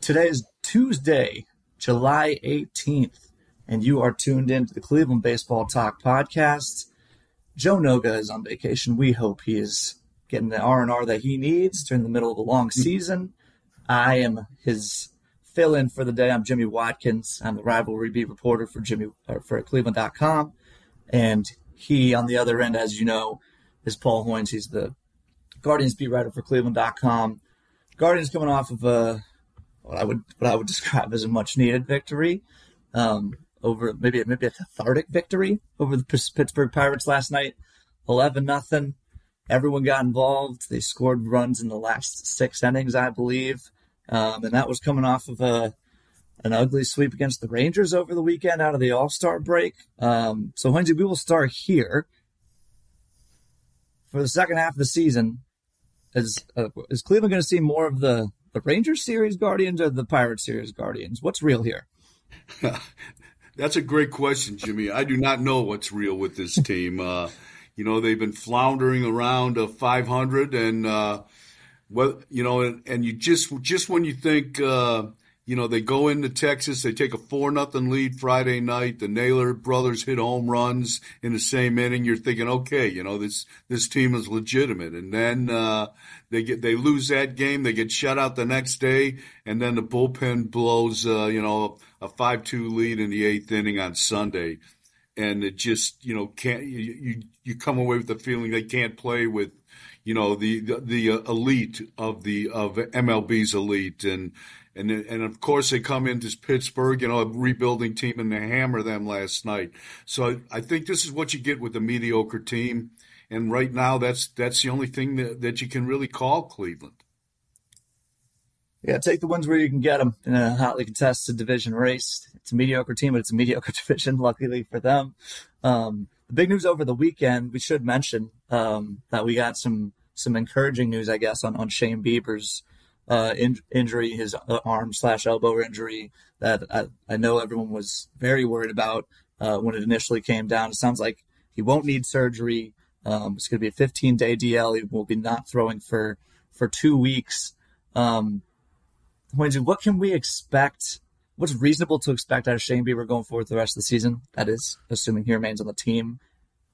Today is Tuesday, July 18th, and you are tuned in to the Cleveland Baseball Talk podcast. Joe Noga is on vacation. We hope he is getting the R&R that he needs during the middle of a long season. I am his fill-in for the day. I'm Jimmy Watkins. I'm the rivalry beat reporter for Jimmy uh, for Cleveland.com, and he on the other end, as you know, is Paul Hoynes. He's the Guardians beat writer for Cleveland.com. Guardians coming off of a what I would what I would describe as a much needed victory um, over maybe maybe a cathartic victory over the Pittsburgh Pirates last night, eleven nothing. Everyone got involved. They scored runs in the last six innings, I believe, um, and that was coming off of a an ugly sweep against the Rangers over the weekend out of the All Star break. Um, so, Lindsay, we will start here for the second half of the season. Is uh, is Cleveland going to see more of the the Rangers series Guardians or the Pirates series Guardians? What's real here? That's a great question, Jimmy. I do not know what's real with this team. Uh, you know, they've been floundering around a 500, and uh, well, you know, and, and, you just just when you think, uh, you know, they go into Texas, they take a four nothing lead Friday night. The Naylor brothers hit home runs in the same inning. You're thinking, okay, you know, this this team is legitimate, and then uh, they get they lose that game, they get shut out the next day, and then the bullpen blows, uh, you know, a five two lead in the eighth inning on Sunday, and it just you know can't you you, come away with the feeling they can't play with you know the the, the elite of the of MLB's elite and and and of course they come into Pittsburgh, you know, a rebuilding team, and they hammer them last night. So I think this is what you get with a mediocre team, and right now that's that's the only thing that, that you can really call Cleveland. Yeah, take the ones where you can get them in a hotly contested division race. It's a mediocre team, but it's a mediocre division. Luckily for them, um, the big news over the weekend we should mention um, that we got some some encouraging news, I guess, on on Shane Bieber's uh, in, injury, his uh, arm slash elbow injury that I, I, know everyone was very worried about uh, when it initially came down. It sounds like he won't need surgery. Um, it's going to be a 15 day DL. He will be not throwing for for two weeks. Um, what can we expect? What's reasonable to expect out of Shane Bieber going forward the rest of the season? That is, assuming he remains on the team.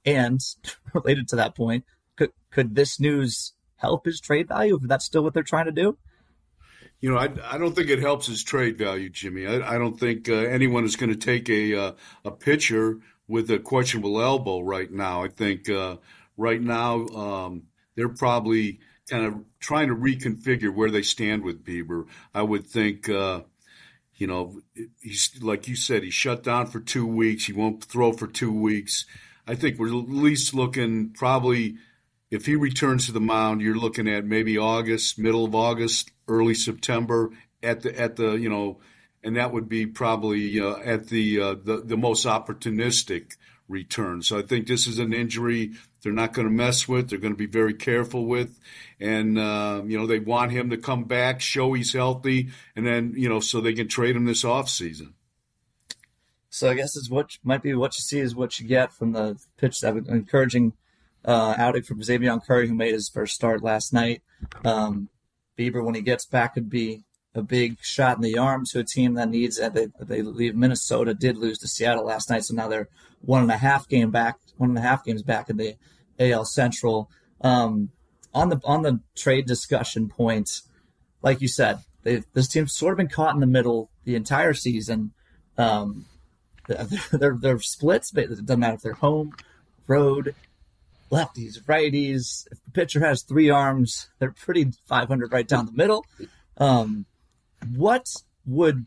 And related to that point, could could this news help his trade value if that's still what they're trying to do? You know, I, I don't think it helps his trade value, Jimmy. I, I don't think uh, anyone is going to take a uh, a pitcher with a questionable elbow right now. I think uh, right now um, they're probably kind of trying to reconfigure where they stand with Bieber. I would think, uh, you know, he's like you said, he's shut down for two weeks. He won't throw for two weeks. I think we're at least looking probably if he returns to the mound, you're looking at maybe August, middle of August, early September at the at the you know, and that would be probably uh, at the, uh, the the most opportunistic return. So I think this is an injury they're not going to mess with. They're going to be very careful with, and uh, you know they want him to come back, show he's healthy, and then you know so they can trade him this off season. So I guess it's what might be what you see is what you get from the pitch that encouraging uh, outing from Xzavion Curry, who made his first start last night. Um, Bieber, when he gets back, could be a big shot in the arm to a team that needs it. They, they leave Minnesota, did lose to Seattle last night, so now they're one and a half game back, one and a half games back in the AL Central. Um, on the on the trade discussion point, like you said, they, this team's sort of been caught in the middle the entire season. Um, they're, they're splits, but it doesn't matter if they're home, road, lefties, righties. If the pitcher has three arms, they're pretty 500 right down the middle. Um, what would,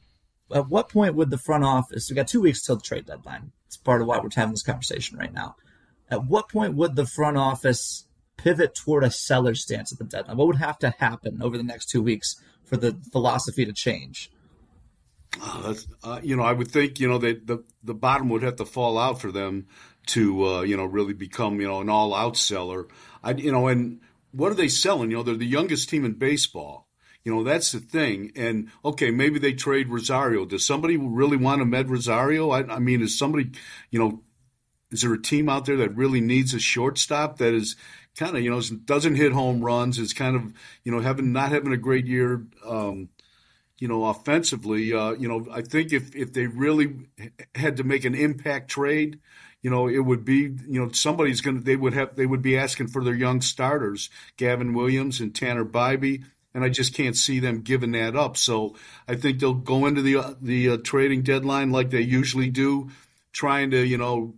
at what point would the front office, we got two weeks till the trade deadline. It's part of why we're having this conversation right now. At what point would the front office pivot toward a seller stance at the deadline? What would have to happen over the next two weeks for the philosophy to change? Uh, uh, you know, I would think you know that the the bottom would have to fall out for them to uh, you know really become you know an all out seller. I you know and what are they selling? You know they're the youngest team in baseball. You know that's the thing. And okay, maybe they trade Rosario. Does somebody really want Amed Rosario? I, I mean, is somebody you know is there a team out there that really needs a shortstop that is kind of you know doesn't hit home runs is kind of you know having not having a great year um, you know, offensively, uh, you know, I think if if they really had to make an impact trade, you know, it would be, you know, somebody's going to, they would have, they would be asking for their young starters, Gavin Williams and Tanner Bibee. And I just can't see them giving that up. So I think they'll go into the the uh, trading deadline like they usually do, trying to you know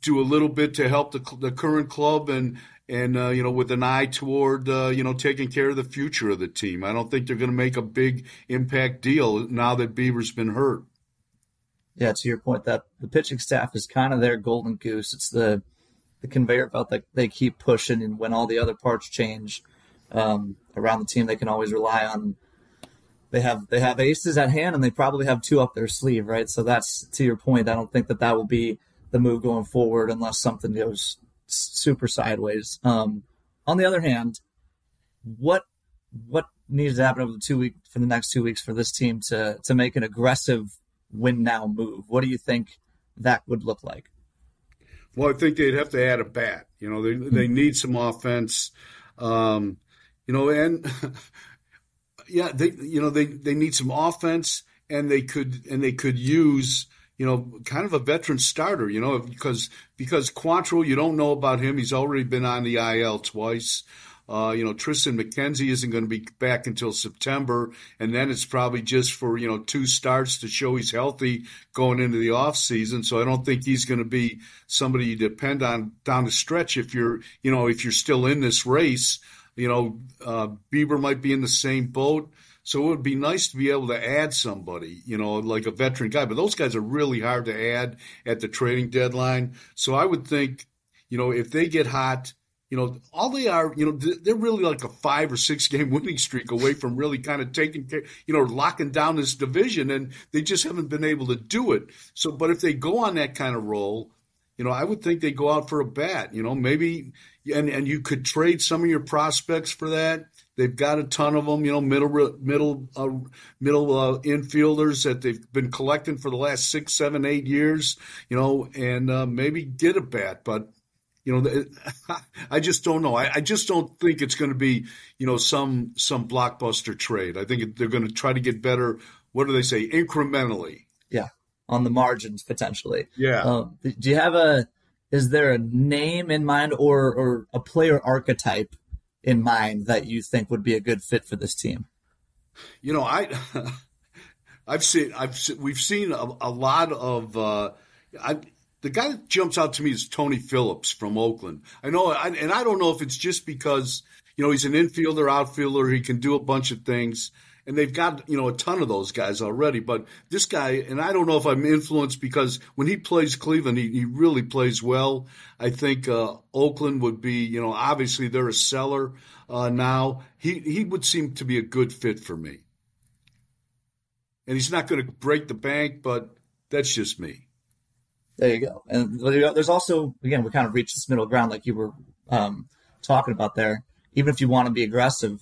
do a little bit to help the the current club and and uh, you know with an eye toward uh, you know taking care of the future of the team. I don't think they're going to make a big impact deal now that Bieber's been hurt yeah, to your point, that the pitching staff is kind of their golden goose. It's the the conveyor belt that they keep pushing, and when all the other parts change um, around the team, they can always rely on. They have they have aces at hand, and they probably have two up their sleeve, right? So that's to your point. I don't think that that will be the move going forward unless something goes super sideways. Um, on the other hand, what what needs to happen over the two week for the next two weeks for this team to to make an aggressive win now move. What do you think that would look like? Well, I think they'd have to add a bat. You know, they they need some offense. Um, you know, and yeah, they you know they they need some offense, and they could and they could use you know kind of a veteran starter. You know, because because Quantrill, you don't know about him. He's already been on the IL twice. Uh, you know, Triston McKenzie isn't going to be back until September, and then it's probably just for you know two starts to show he's healthy going into the off season. So I don't think he's going to be somebody you depend on down the stretch if you're you know if you're still in this race. You know, uh, Bieber might be in the same boat. So it would be nice to be able to add somebody, you know, like a veteran guy. But those guys are really hard to add at the trading deadline. So I would think, you know, if they get hot, you know, all they are, you know, they're really like a five or six game winning streak away from really kind of taking care, you know, locking down this division, and they just haven't been able to do it. So, but if they go on that kind of roll, you know, I would think they go out for a bat. You know, maybe, and and you could trade some of your prospects for that. They've got a ton of them, you know, middle middle uh, middle uh, infielders that they've been collecting for the last six, seven, eight years, you know, and uh, maybe get a bat. But you know, I just don't know. I, I just don't think it's going to be, you know, some some blockbuster trade. I think they're going to try to get better. What do they say? Incrementally. Yeah, on the margins potentially. Yeah. Um, do you have a? Is there a name in mind or or a player archetype in mind that you think would be a good fit for this team? You know, I. I've seen, I've we've seen a, a lot of. Uh, I, the guy that jumps out to me is Tony Phillips from Oakland. I know, and I don't know if it's just because you know he's an infielder, outfielder, he can do a bunch of things, and they've got you know a ton of those guys already. But this guy, and I don't know if I'm influenced because when he plays Cleveland, he, he really plays well. I think uh, Oakland would be, you know, obviously they're a seller uh, now. He he would seem to be a good fit for me, and he's not going to break the bank, but that's just me. There you go. And there's also, again, we kind of reached this middle ground like you were um, talking about there. Even if you want to be aggressive,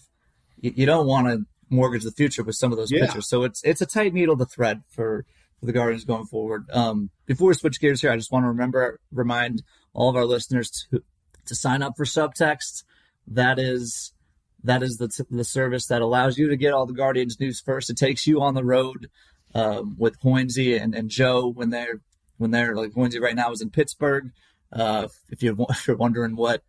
you, you don't want to mortgage the future with some of those yeah. pitchers. So it's it's a tight needle to thread for, for the Guardians going forward. Um, before we switch gears here, I just want to remember remind all of our listeners to to sign up for Subtext. That is that is the the service that allows you to get all the Guardians news first. It takes you on the road um, with Hoynsie and, and Joe when they're when they're like Hoynsie right now is in Pittsburgh. Uh, if you're if you're wondering what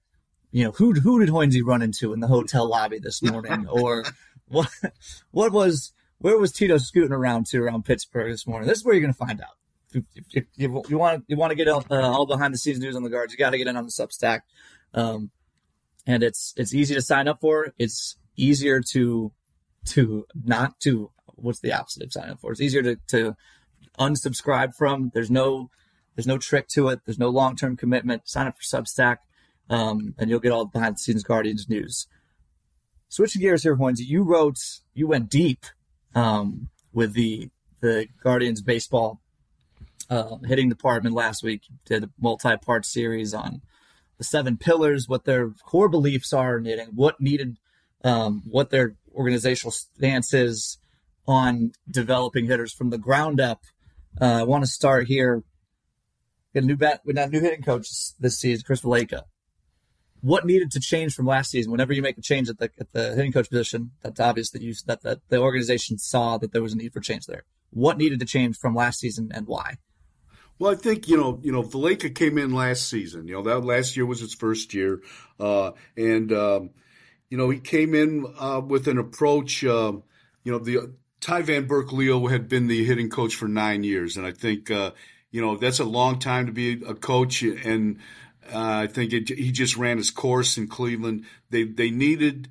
you know who who did Hoynsie run into in the hotel lobby this morning, or what what was where was Tito scooting around to around Pittsburgh this morning? This is where you're going to find out. If, if, if you, want you want to get uh, all behind the scenes news on the guards, you got to get in on the Substack. Um, and it's it's easy to sign up for. It's easier to to not to what's the opposite of sign up for? It's easier to to unsubscribe from. There's no there's no trick to it. There's no long term commitment. Sign up for Substack, um, and you'll get all the behind the scenes Guardians news. Switching gears here, Hoynes, you wrote you went deep um, with the the Guardians baseball uh, hitting department last week. Did a multi part series on the seven pillars, what their core beliefs are in hitting, what needed, um, what their organizational stance is on developing hitters from the ground up uh, I want to start here. Get a new bat with that new hitting coach this season, Chris Valaika. what needed to change from last season? Whenever you make a change at the at the hitting coach position, that's obvious that you that, that the organization saw that there was a need for change there. What needed to change from last season and why? Well, I think you know, you know, Valaika came in last season. You know, that last year was his first year, uh, and um, you know, he came in uh, with an approach. Uh, you know, the Ty Van Burkleo had been the hitting coach for nine years, and I think uh, you know that's a long time to be a coach. And uh, I think it, he just ran his course in Cleveland. They they needed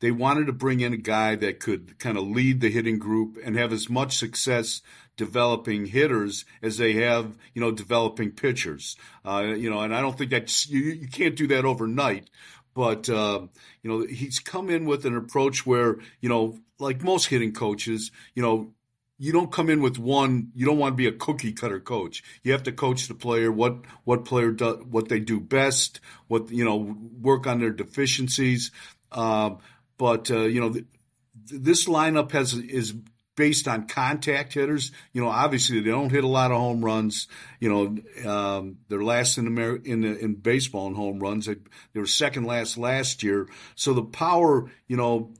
they wanted to bring in a guy that could kind of lead the hitting group and have as much success developing hitters as they have, you know, developing pitchers. Uh, you know, and I don't think that you, you can't do that overnight. But uh, you know, he's come in with an approach where you know, like most hitting coaches, you know, you don't come in with one. You don't want to be a cookie cutter coach. You have to coach the player what what player does what they do best. What you know, work on their deficiencies. Um, but uh, you know, th- this lineup has is based on contact hitters. You know, obviously they don't hit a lot of home runs. You know, um, they're last in Amer- in the, in baseball in home runs. They, they were second last last year. So the power, you know,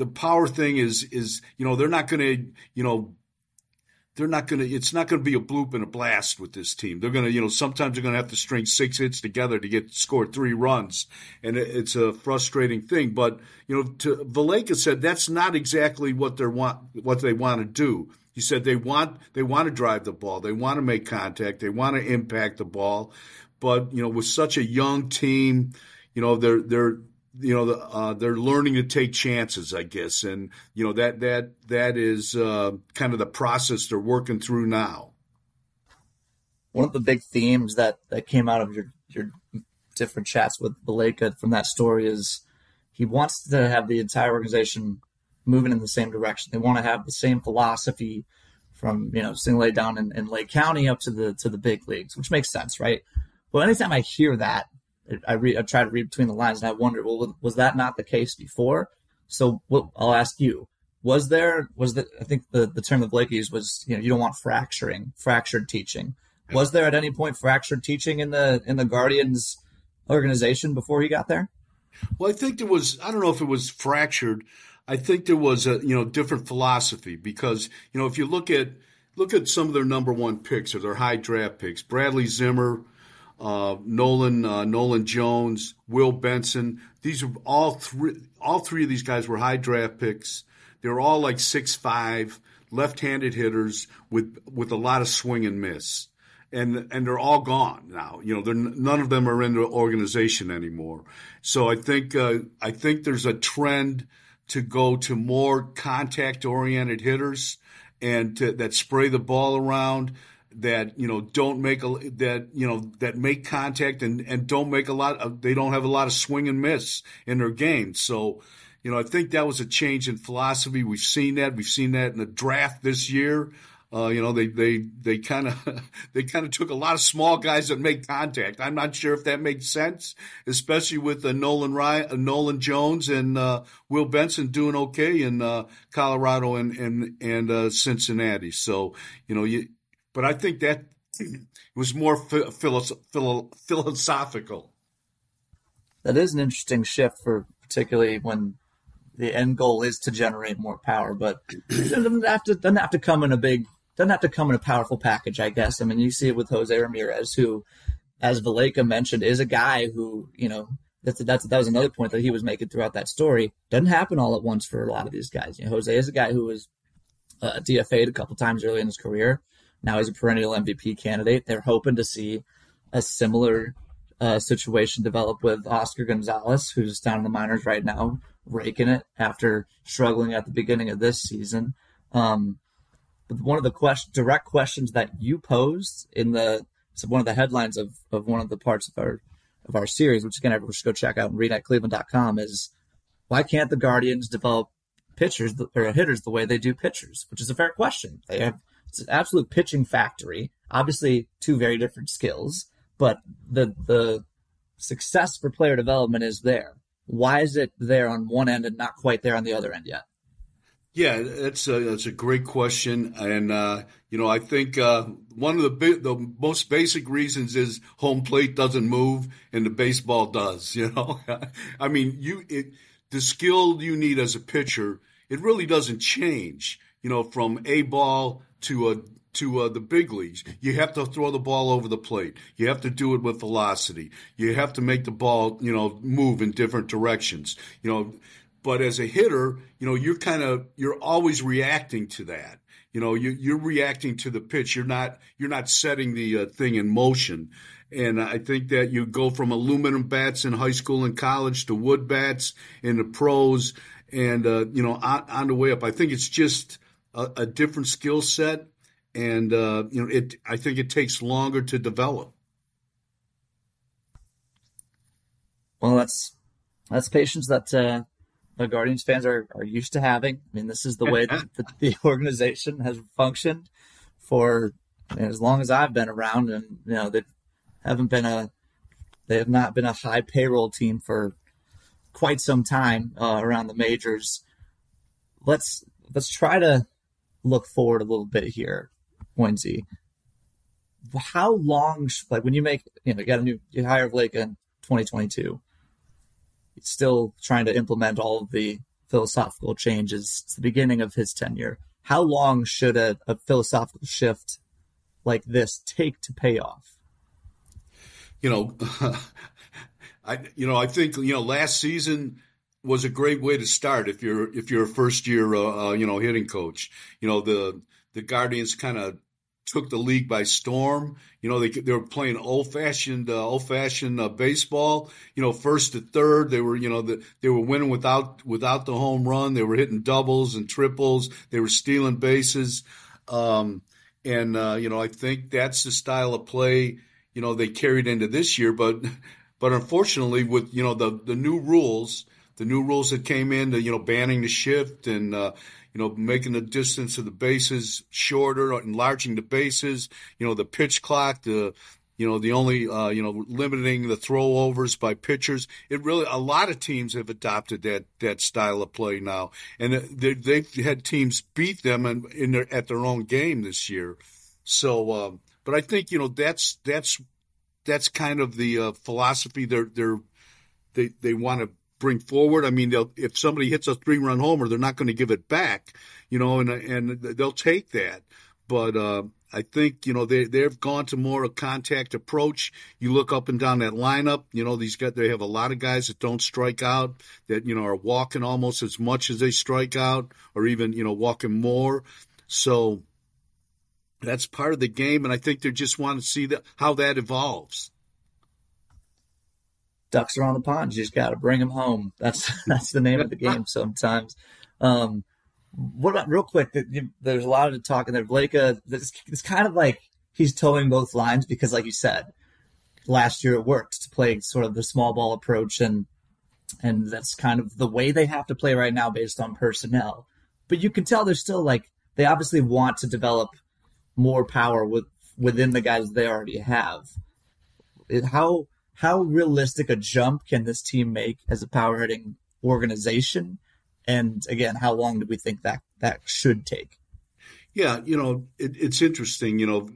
the power thing is is you know they're not going to you know they're not going to it's not going to be a bloop and a blast with this team. They're going to you know sometimes they're going to have to string six hits together to get score three runs and it's a frustrating thing. But you know to Valaika said that's not exactly what they want what they want to do. He said they want they want to drive the ball they want to make contact they want to impact the ball. But you know with such a young team you know they're they're you know, uh, they're learning to take chances, I guess, and you know that that that is uh, kind of the process they're working through now. One of the big themes that that came out of your your different chats with Valaika from that story is he wants to have the entire organization moving in the same direction. They want to have the same philosophy from you know single A down in, in Lake County up to the to the big leagues, which makes sense, right? But anytime I hear that, I read, I try to read between the lines, and I wonder, well, was that not the case before? So, well, I'll ask you: Was there was that I think the the term of Blake used was you know you don't want fracturing, fractured teaching. Was there at any point fractured teaching in the in the Guardians organization before he got there? Well, I think there was. I don't know if it was fractured. I think there was a you know different philosophy because you know if you look at look at some of their number one picks or their high draft picks, Bradley Zimmer, uh, Nolan uh, Nolan Jones, Will Benson. These are all three. All three of these guys were high draft picks. They were all like six five, left-handed hitters with with a lot of swing and miss, and and they're all gone now. You know, they're, none of them are in the organization anymore. So I think uh, I think there's a trend to go to more contact-oriented hitters and to, that spray the ball around that you know don't make a that you know that make contact and and don't make a lot of they don't have a lot of swing and miss in their game so you know i think that was a change in philosophy we've seen that we've seen that in the draft this year uh, you know they they they kind of they kind of took a lot of small guys that make contact. I'm not sure if that makes sense, especially with uh, Nolan Ryan, uh, Nolan Jones and uh, Will Benson doing okay in uh, Colorado and and and uh, Cincinnati. So you know you but I think that was more philosophical. That is an interesting shift for particularly when the end goal is to generate more power, but it doesn't have to doesn't have to come in a big doesn't have to come in a powerful package, I guess. I mean, you see it with Jose Ramirez, who, as Valaika mentioned, is a guy who you know that's that's that was another point that he was making throughout that story. Doesn't happen all at once for a lot of these guys. You know, Jose is a guy who was uh, DFA'd a couple times early in his career. Now he's a perennial MVP candidate. They're hoping to see a similar uh, situation develop with Oscar Gonzalez, who's down in the minors right now, raking it after struggling at the beginning of this season. Um, but one of the question, direct questions that you posed in the one of the headlines of, of one of the parts of our of our series, which again everyone should go check out and read at cleveland.com, is why can't the Guardians develop pitchers or hitters the way they do pitchers? Which is a fair question. They have it's an absolute pitching factory. Obviously, two very different skills, but the the success for player development is there. Why is it there on one end and not quite there on the other end yet? Yeah, that's a, that's a great question, and uh, you know I think uh, one of the the most basic reasons is home plate doesn't move and the baseball does. You know, I mean you it, the skill you need as a pitcher it really doesn't change. You know, from a ball to a to uh, the big leagues. You have to throw the ball over the plate. You have to do it with velocity. You have to make the ball, you know, move in different directions. You know, but as a hitter, you know, you're kind of you're always reacting to that. You know, you, you're reacting to the pitch. You're not you're not setting the uh, thing in motion. And I think that you go from aluminum bats in high school and college to wood bats in the pros, and uh, you know, on, on, the way up. I think it's just a, a different skill set, and uh, you know, it. I think it takes longer to develop. Well, that's that's patience that uh, the Guardians fans are, are used to having. I mean, this is the way that the, the organization has functioned for as long as I've been around, and you know they haven't been a they have not been a high payroll team for quite some time uh, around the majors. Let's let's try to look forward a little bit here, Hoynsie. How long, like when you make, you know, you got a new, you hire Valaika in 2022 still trying to implement all of the philosophical changes. It's the beginning of his tenure. How long should a, a philosophical shift like this take to pay off? You know, I you know I think you know last season was a great way to start if you're if you're a first year uh, uh, you know hitting coach. You know the the Guardians kind of took the league by storm. You know, they they were playing old fashioned uh, old fashioned uh, baseball. You know, first to third, they were you know the, they were winning without without the home run. They were hitting doubles and triples. They were stealing bases, um, and uh, you know I think that's the style of play. You know they carried into this year, but but unfortunately with you know the the new rules, the new rules that came in, the you know banning the shift and uh, you know, making the distance of the bases shorter, enlarging the bases, you know, the pitch clock, the, you know, the only, uh, you know, limiting the throwovers by pitchers. It really, a lot of teams have adopted that, that style of play now. And they, they've had teams beat them in, in their, at their own game this year. So, um, but I think, you know, that's, that's, that's kind of the uh, philosophy they're, they're, they, they want to bring forward. I mean, they'll, if somebody hits a three run homer, they're not going to give it back, you know, and, and they'll take that. But, uh, I think, you know, they, they've gone to more a contact approach. You look up and down that lineup, you know, these guys, they have a lot of guys that don't strike out, that, you know, are walking almost as much as they strike out, or even, you know, walking more. So that's part of the game. And I think they just want to see that, how that evolves ducks are on the pond. You just got to bring them home. That's that's the name of the game sometimes. Um, what about real quick? There's a lot of talk in there. Valaika, uh, it's, it's kind of like he's towing both lines because, like you said, last year it worked to play sort of the small ball approach, and and that's kind of the way they have to play right now based on personnel. But you can tell they're still like they obviously want to develop more power with within the guys they already have. It, how how realistic a jump can this team make as a power hitting organization? And again, how long do we think that that should take? Yeah, you know, it, it's interesting. You know,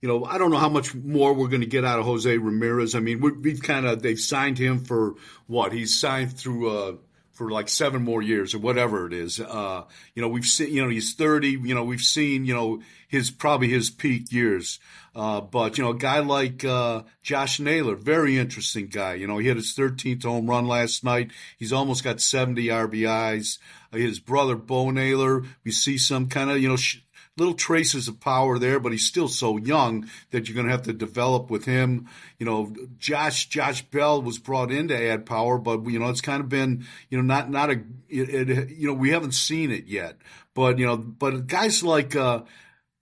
you know, I don't know how much more we're going to get out of Jose Ramirez. I mean, we have kind of they've signed him for what he's signed through uh, for like seven more years or whatever it is. Uh, you know, we've seen, you know, he's 30, you know, we've seen, you know, his, probably his peak years. Uh, but, you know, a guy like, uh, Josh Naylor, very interesting guy. You know, he had his 13th home run last night. He's almost got 70 RBIs. his brother, Bo Naylor, we see some kind of, you know, sh- little traces of power there, but he's still so young that you're going to have to develop with him. You know, Josh Josh Bell was brought in to add power, but you know it's kind of been you know not not a it, it, you know we haven't seen it yet. But you know, but guys like uh,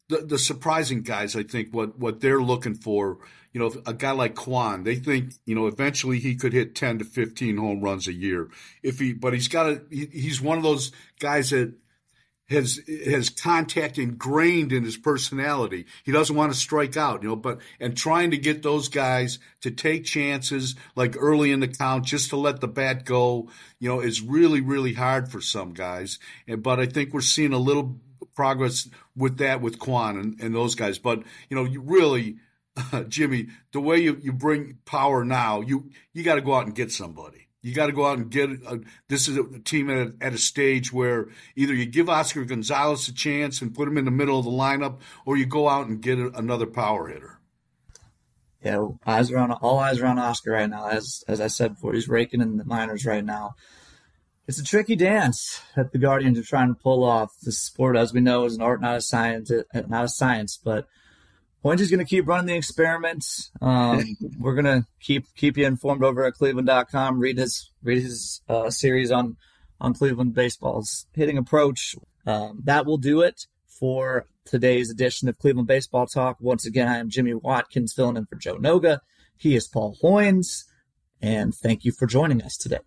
the the surprising guys, I think what what they're looking for. You know, a guy like Kwan, they think you know eventually he could hit ten to fifteen home runs a year if he. But he's got to. He, he's one of those guys that has has contact ingrained in his personality. He doesn't want to strike out, you know, but and trying to get those guys to take chances like early in the count just to let the bat go, you know, is really really hard for some guys. And but I think we're seeing a little progress with that with Kwan and, and those guys. But you know, you really uh, Jimmy, the way you, you bring power now, you you got to go out and get somebody. You got to go out and get a, this is a team at a, at a stage where either you give Oscar Gonzalez a chance and put him in the middle of the lineup, or you go out and get a, another power hitter. Yeah, eyes are on all eyes are on Oscar right now. As as I said before, he's raking in the minors right now. It's a tricky dance that the Guardians are trying to pull off. The sport, as we know, is an art, not a science. Not a science, but Point is going to keep running the experiments. Um, we're going to keep keep you informed over at cleveland.com. Read his read his uh, series on on Cleveland baseball's hitting approach. Um, that will do it for today's edition of Cleveland Baseball Talk. Once again, I am Jimmy Watkins filling in for Joe Noga. He is Paul Hoynes, and thank you for joining us today.